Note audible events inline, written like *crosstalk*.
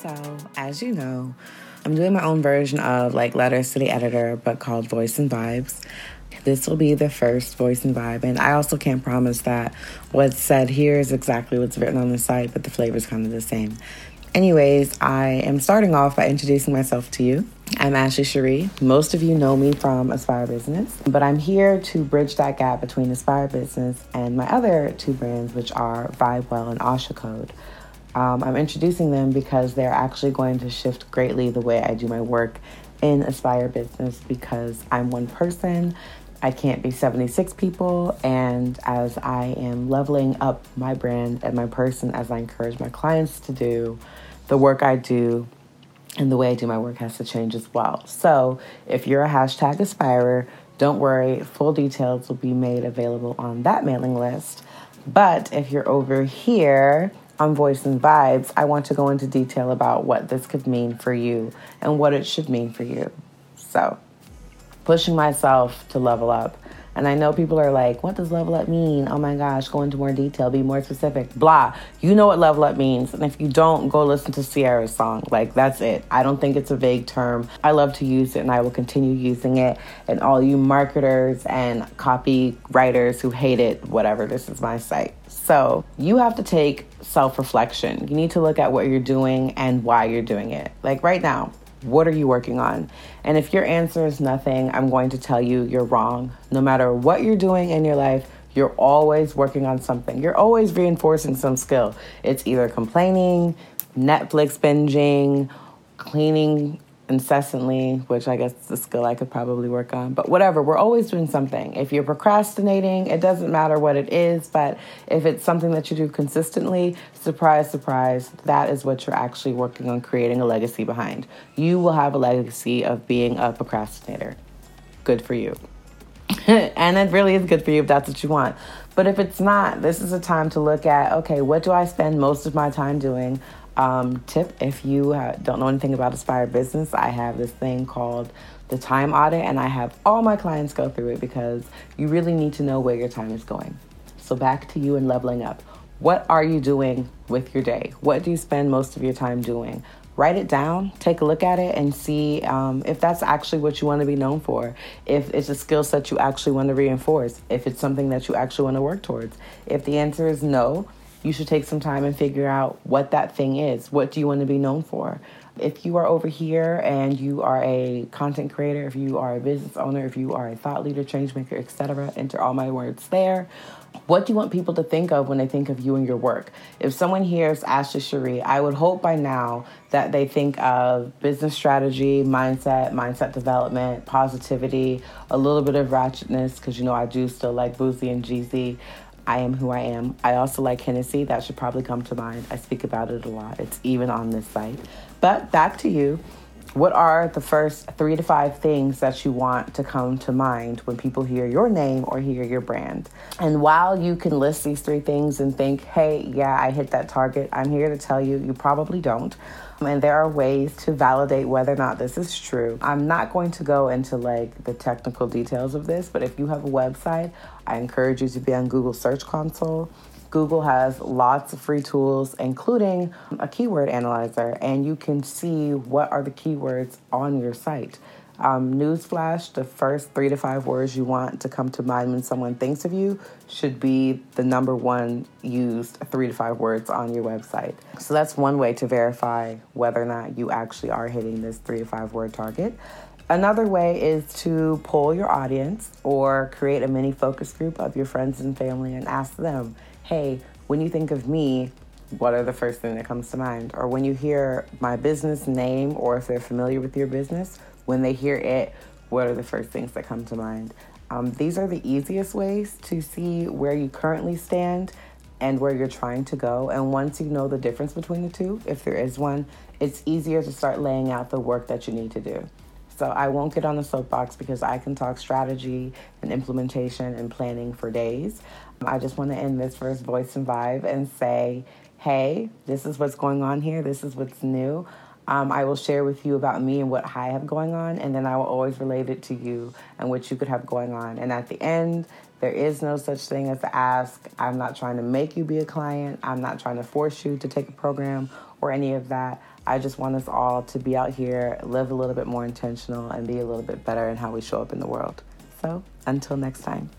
So, as you know, I'm doing my own version of like Letters to the Editor, but called Voice and Vibes. This will be the first voice and vibe, and I also can't promise that what's said here is exactly what's written on the site, but the flavor is kind of the same. Anyways, I am starting off by introducing myself to you. I'm Ashley Cherie. Most of you know me from Aspire Business, but I'm here to bridge that gap between Aspire Business and my other two brands, which are VibeWell and Asha Code. Um, I'm introducing them because they're actually going to shift greatly the way I do my work in Aspire Business because I'm one person. I can't be 76 people, and as I am leveling up my brand and my person, as I encourage my clients to do, the work I do and the way I do my work has to change as well. So, if you're a hashtag aspirer, don't worry, full details will be made available on that mailing list. But if you're over here on Voice and Vibes, I want to go into detail about what this could mean for you and what it should mean for you. So, pushing myself to level up. And I know people are like, what does level up mean? Oh my gosh, go into more detail, be more specific, blah. You know what level up means. And if you don't, go listen to Ciara's song. Like, that's it. I don't think it's a vague term. I love to use it and I will continue using it. And all you marketers and copywriters who hate it, whatever, this is my site. So you have to take self reflection. You need to look at what you're doing and why you're doing it. Like right now, what are you working on? And if your answer is nothing, I'm going to tell you you're wrong. No matter what you're doing in your life, you're always working on something. You're always reinforcing some skill. It's either complaining, Netflix binging, cleaning incessantly, which I guess is a skill I could probably work on. But whatever, we're always doing something. If you're procrastinating, it doesn't matter what it is, but if it's something that you do consistently, surprise, surprise, that is what you're actually working on creating a legacy behind. You will have a legacy of being a procrastinator. Good for you. *laughs* and it really is good for you if that's what you want. But if it's not, this is a time to look at okay, what do I spend most of my time doing? Um, tip if you uh, don't know anything about Aspire Business, I have this thing called the time audit, and I have all my clients go through it because you really need to know where your time is going. So, back to you and leveling up. What are you doing with your day? What do you spend most of your time doing? Write it down, take a look at it, and see um, if that's actually what you want to be known for. If it's a skill set you actually want to reinforce. If it's something that you actually want to work towards. If the answer is no, you should take some time and figure out what that thing is. What do you want to be known for? If you are over here and you are a content creator, if you are a business owner, if you are a thought leader, change maker, etc., enter all my words there. What do you want people to think of when they think of you and your work? If someone hears Ashley Cherie, I would hope by now that they think of business strategy, mindset, mindset development, positivity, a little bit of ratchetness, because you know I do still like Boosie and Jeezy. I am who I am. I also like Hennessy. That should probably come to mind. I speak about it a lot. It's even on this site. But back to you. What are the first three to five things that you want to come to mind when people hear your name or hear your brand? And while you can list these three things and think, hey, yeah, I hit that target, I'm here to tell you, you probably don't. And there are ways to validate whether or not this is true. I'm not going to go into like the technical details of this, but if you have a website, I encourage you to be on Google Search Console. Google has lots of free tools, including a keyword analyzer, and you can see what are the keywords on your site. Um, newsflash the first three to five words you want to come to mind when someone thinks of you should be the number one used three to five words on your website. So that's one way to verify whether or not you actually are hitting this three to five word target. Another way is to poll your audience or create a mini focus group of your friends and family and ask them, hey, when you think of me, what are the first thing that comes to mind? Or when you hear my business name or if they're familiar with your business, when they hear it, what are the first things that come to mind? Um, these are the easiest ways to see where you currently stand and where you're trying to go. And once you know the difference between the two, if there is one, it's easier to start laying out the work that you need to do. So I won't get on the soapbox because I can talk strategy and implementation and planning for days. I just want to end this first voice and vibe and say, hey, this is what's going on here. This is what's new. Um, I will share with you about me and what I have going on, and then I will always relate it to you and what you could have going on. And at the end, there is no such thing as ask. I'm not trying to make you be a client. I'm not trying to force you to take a program or any of that. I just want us all to be out here, live a little bit more intentional, and be a little bit better in how we show up in the world. So, until next time.